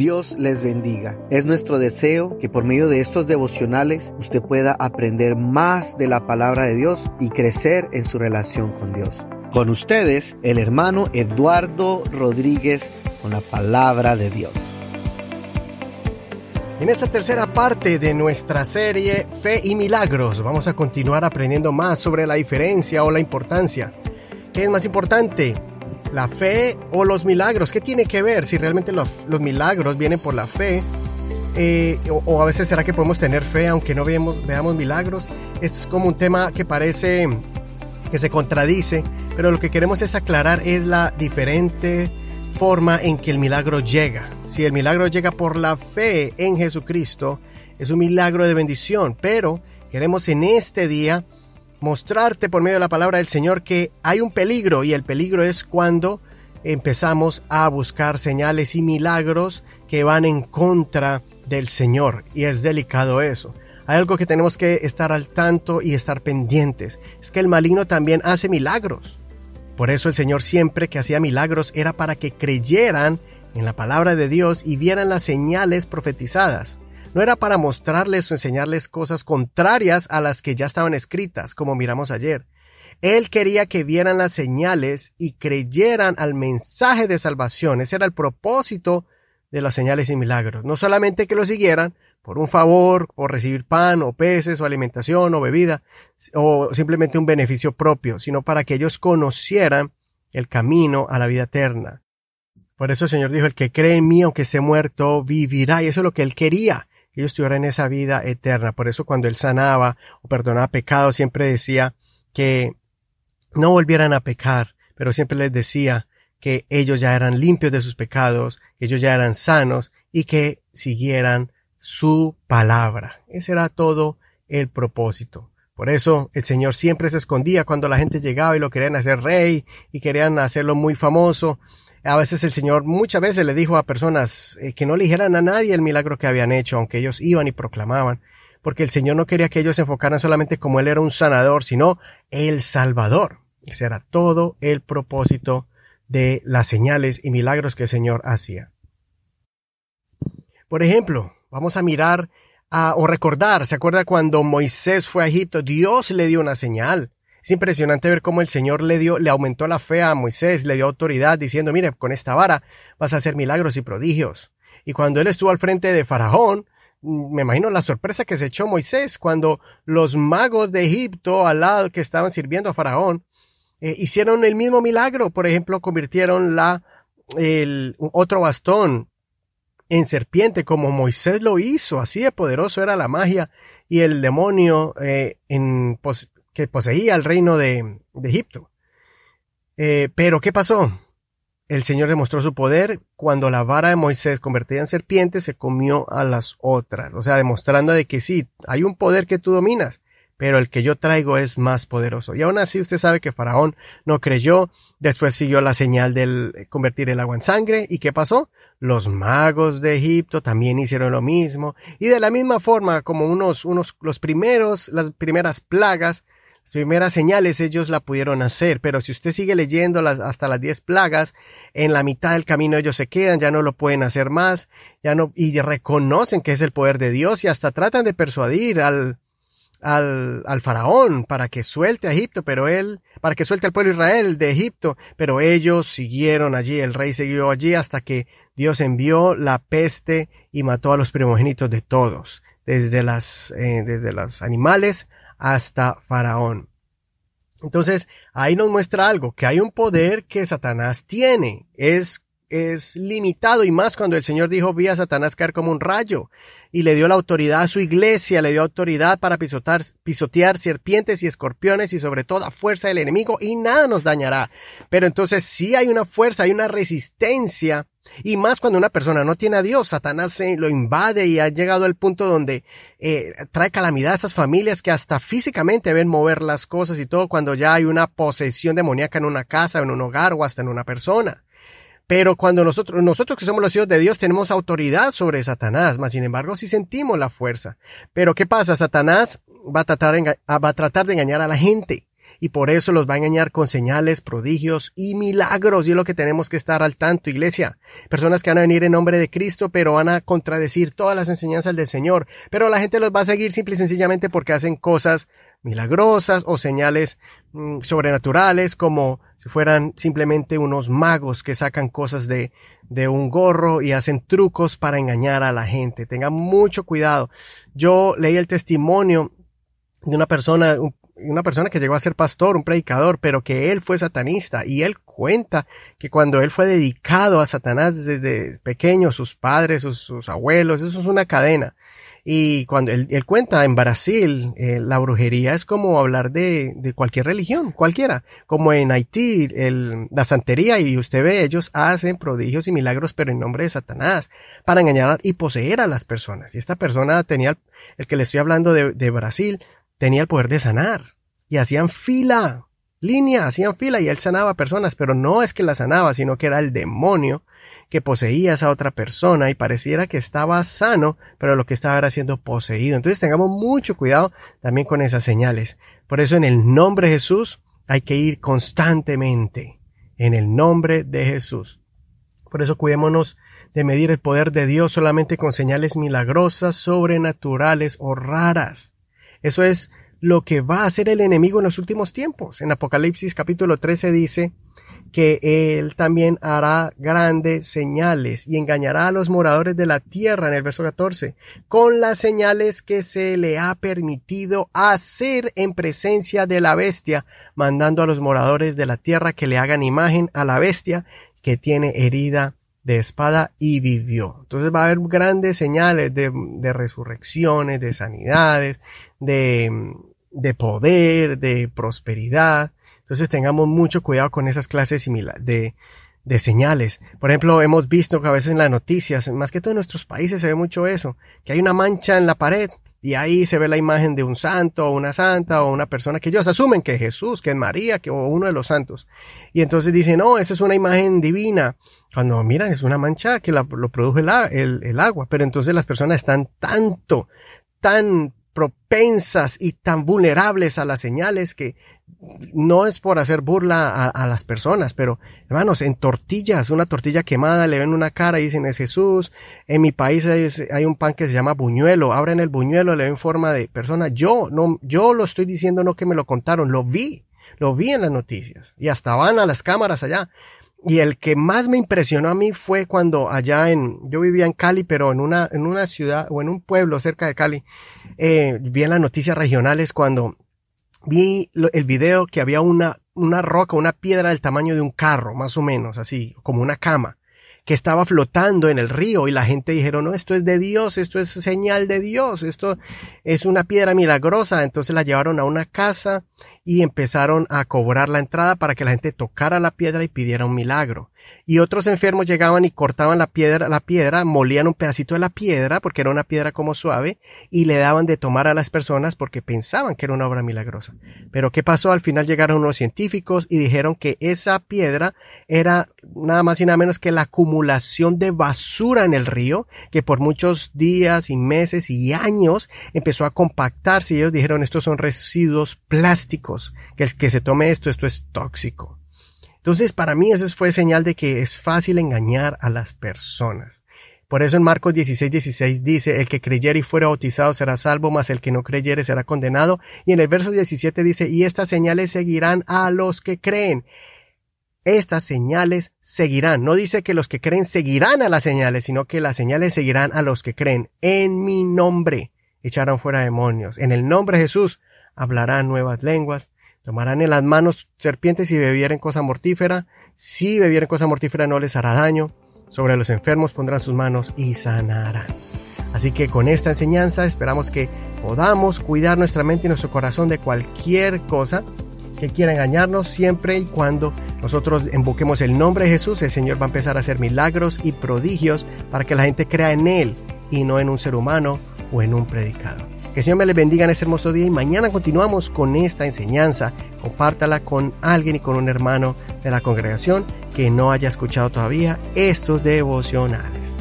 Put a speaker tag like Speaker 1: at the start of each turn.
Speaker 1: Dios les bendiga. Es nuestro deseo que por medio de estos devocionales usted pueda aprender más de la palabra de Dios y crecer en su relación con Dios. Con ustedes, el hermano Eduardo Rodríguez con la palabra de Dios.
Speaker 2: En esta tercera parte de nuestra serie Fe y Milagros vamos a continuar aprendiendo más sobre la diferencia o la importancia. ¿Qué es más importante? ¿La fe o los milagros? ¿Qué tiene que ver si realmente los, milagros vienen por la fe? Eh, o, a veces será que podemos tener fe aunque no veamos, veamos milagros. Es como un tema que parece que se contradice, pero lo que queremos es aclarar es la diferente forma en que el milagro llega. Si el milagro llega por la fe en Jesucristo, es un milagro de bendición, pero queremos en este día mostrarte por medio de la palabra del Señor que hay un peligro y el peligro es cuando empezamos a buscar señales y milagros que van en contra del Señor y es delicado eso. Hay algo que tenemos que estar al tanto y estar pendientes. Es que el maligno también hace milagros. Por eso el Señor siempre que hacía milagros era para que creyeran en la palabra de Dios y vieran las señales profetizadas no era para mostrarles o enseñarles cosas contrarias a las que ya estaban escritas, como miramos ayer. Él quería que vieran las señales y creyeran al mensaje de salvación. Ese era el propósito de las señales y milagros. No solamente que lo siguieran por un favor, por recibir pan o peces o alimentación o bebida, o simplemente un beneficio propio, sino para que ellos conocieran el camino a la vida eterna. Por eso el Señor dijo, el que cree en mí, aunque esté muerto, vivirá. Y eso es lo que Él quería ellos tuvieran esa vida eterna. Por eso cuando él sanaba o perdonaba pecados, siempre decía que no volvieran a pecar, pero siempre les decía que ellos ya eran limpios de sus pecados, que ellos ya eran sanos y que siguieran su palabra. Ese era todo el propósito. Por eso el Señor siempre se escondía cuando la gente llegaba y lo querían hacer rey y querían hacerlo muy famoso. A veces el Señor muchas veces le dijo a personas eh, que no le dijeran a nadie el milagro que habían hecho, aunque ellos iban y proclamaban, porque el Señor no quería que ellos se enfocaran solamente como Él era un sanador, sino el Salvador. Ese era todo el propósito de las señales y milagros que el Señor hacía. Por ejemplo, vamos a mirar a, o recordar, ¿se acuerda cuando Moisés fue a Egipto? Dios le dio una señal. Es impresionante ver cómo el Señor le dio, le aumentó la fe a Moisés, le dio autoridad diciendo, mire, con esta vara vas a hacer milagros y prodigios. Y cuando él estuvo al frente de Faraón, mm, me imagino la sorpresa que se echó Moisés cuando los magos de Egipto al lado que estaban sirviendo a Faraón eh, hicieron el mismo milagro. Por ejemplo, convirtieron la, el, otro bastón en serpiente como Moisés lo hizo. Así de poderoso era la magia y el demonio eh, en, que poseía el reino de, Egipto. Eh, pero, ¿qué pasó? El Señor demostró su poder cuando la vara de Moisés convertida en serpiente se comió a las otras. O sea, demostrando de que sí, hay un poder que tú dominas, pero el que yo traigo es más poderoso. Y aún así usted sabe que Faraón no creyó, después siguió la señal del convertir el agua en sangre. ¿Y qué pasó? Los magos de Egipto también hicieron lo mismo. Y de la misma forma como unos, unos, los primeros, las primeras plagas, primeras señales ellos la pudieron hacer, pero si usted sigue leyendo las, hasta las diez plagas, en la mitad del camino ellos se quedan, ya no lo pueden hacer más, ya no, y reconocen que es el poder de Dios y hasta tratan de persuadir al, al, al faraón para que suelte a Egipto, pero él, para que suelte al pueblo Israel de Egipto, pero ellos siguieron allí, el rey siguió allí hasta que Dios envió la peste y mató a los primogénitos de todos, desde las, eh, desde los animales hasta Faraón. Entonces, ahí nos muestra algo, que hay un poder que Satanás tiene. Es, es limitado y más cuando el Señor dijo, vi a Satanás caer como un rayo y le dio la autoridad a su iglesia, le dio autoridad para pisotar, pisotear serpientes y escorpiones y sobre todo fuerza del enemigo y nada nos dañará. Pero entonces sí hay una fuerza, hay una resistencia y más cuando una persona no tiene a Dios, Satanás lo invade y ha llegado al punto donde eh, trae calamidad a esas familias que hasta físicamente ven mover las cosas y todo cuando ya hay una posesión demoníaca en una casa, en un hogar o hasta en una persona. Pero cuando nosotros, nosotros que somos los hijos de Dios tenemos autoridad sobre Satanás, más sin embargo sí sentimos la fuerza. Pero ¿qué pasa? Satanás va a tratar, va a tratar de engañar a la gente. Y por eso los va a engañar con señales, prodigios y milagros. Y es lo que tenemos que estar al tanto, iglesia. Personas que van a venir en nombre de Cristo, pero van a contradecir todas las enseñanzas del Señor. Pero la gente los va a seguir simple y sencillamente porque hacen cosas milagrosas o señales mm, sobrenaturales como si fueran simplemente unos magos que sacan cosas de, de un gorro y hacen trucos para engañar a la gente. Tengan mucho cuidado. Yo leí el testimonio de una persona, una persona que llegó a ser pastor, un predicador, pero que él fue satanista y él cuenta que cuando él fue dedicado a Satanás desde pequeño, sus padres, sus, abuelos, eso es una cadena. Y cuando él, cuenta en Brasil, eh, la brujería es como hablar de, de, cualquier religión, cualquiera. Como en Haití, la santería, y usted ve, ellos hacen prodigios y milagros, pero en nombre de Satanás, para engañar y poseer a las personas. Y esta persona tenía, el que le estoy hablando de Brasil, tenía el poder de sanar. Y hacían fila, línea, hacían fila y él sanaba personas, pero no es que la sanaba, sino que era el demonio que poseía a esa otra persona y pareciera que estaba sano, pero lo que estaba era siendo poseído. Entonces tengamos mucho cuidado también con esas señales. Por eso en el nombre de Jesús hay que ir constantemente. En el nombre de Jesús. Por eso cuidémonos de medir el poder de Dios solamente con señales milagrosas, sobrenaturales o raras. Eso es lo que va a hacer el enemigo en los últimos tiempos. En Apocalipsis capítulo 13 dice, que él también hará grandes señales y engañará a los moradores de la tierra en el verso 14, con las señales que se le ha permitido hacer en presencia de la bestia, mandando a los moradores de la tierra que le hagan imagen a la bestia que tiene herida de espada y vivió. Entonces va a haber grandes señales de, de resurrecciones, de sanidades, de, de poder, de prosperidad. Entonces tengamos mucho cuidado con esas clases de, de señales. Por ejemplo, hemos visto que a veces en las noticias, más que todo en nuestros países se ve mucho eso, que hay una mancha en la pared y ahí se ve la imagen de un santo o una santa o una persona que ellos asumen que es Jesús, que es María, que o uno de los santos. Y entonces dicen, no, esa es una imagen divina. Cuando miran, es una mancha que lo produjo el, el agua. Pero entonces las personas están tanto, tan propensas y tan vulnerables a las señales que no es por hacer burla a, las personas, pero hermanos, en tortillas, una tortilla quemada, le ven una cara y dicen es Jesús. En mi país hay, un pan que se llama buñuelo, abren el buñuelo, le ven forma de persona. Yo no, yo lo estoy diciendo no que me lo contaron, lo vi, lo vi en las noticias y hasta van a las cámaras allá. Y el que más me impresionó a mí fue cuando allá en, yo vivía en Cali, pero en una, en una ciudad o en un pueblo cerca de Cali, eh, vi en las noticias regionales cuando vi el video que había una, una roca, una piedra del tamaño de un carro, más o menos, así, como una cama, que estaba flotando en el río y la gente dijeron, no, esto es de Dios, esto es señal de Dios, esto es una piedra milagrosa. Entonces la llevaron a una casa y empezaron a cobrar la entrada para que la gente tocara la piedra y pidiera un milagro y otros enfermos llegaban y cortaban la piedra, la piedra, molían un pedacito de la piedra, porque era una piedra como suave, y le daban de tomar a las personas porque pensaban que era una obra milagrosa. Pero ¿qué pasó? Al final llegaron unos científicos y dijeron que esa piedra era nada más y nada menos que la acumulación de basura en el río, que por muchos días y meses y años empezó a compactarse y ellos dijeron estos son residuos plásticos, que el que se tome esto, esto es tóxico. Entonces, para mí eso fue señal de que es fácil engañar a las personas. Por eso en Marcos 16, 16 dice, el que creyere y fuera bautizado será salvo, mas el que no creyere será condenado. Y en el verso 17 dice, y estas señales seguirán a los que creen. Estas señales seguirán. No dice que los que creen seguirán a las señales, sino que las señales seguirán a los que creen. En mi nombre echarán fuera demonios. En el nombre de Jesús hablarán nuevas lenguas Tomarán en las manos serpientes y bebieren cosa mortífera. Si bebieren cosa mortífera no les hará daño. Sobre los enfermos pondrán sus manos y sanarán. Así que con esta enseñanza esperamos que podamos cuidar nuestra mente y nuestro corazón de cualquier cosa que quiera engañarnos siempre y cuando nosotros invoquemos el nombre de Jesús, el Señor va a empezar a hacer milagros y prodigios para que la gente crea en Él y no en un ser humano o en un predicador. Que el Señor me le bendiga en este hermoso día y mañana continuamos con esta enseñanza. Compártala con alguien y con un hermano de la congregación que no haya escuchado todavía estos devocionales.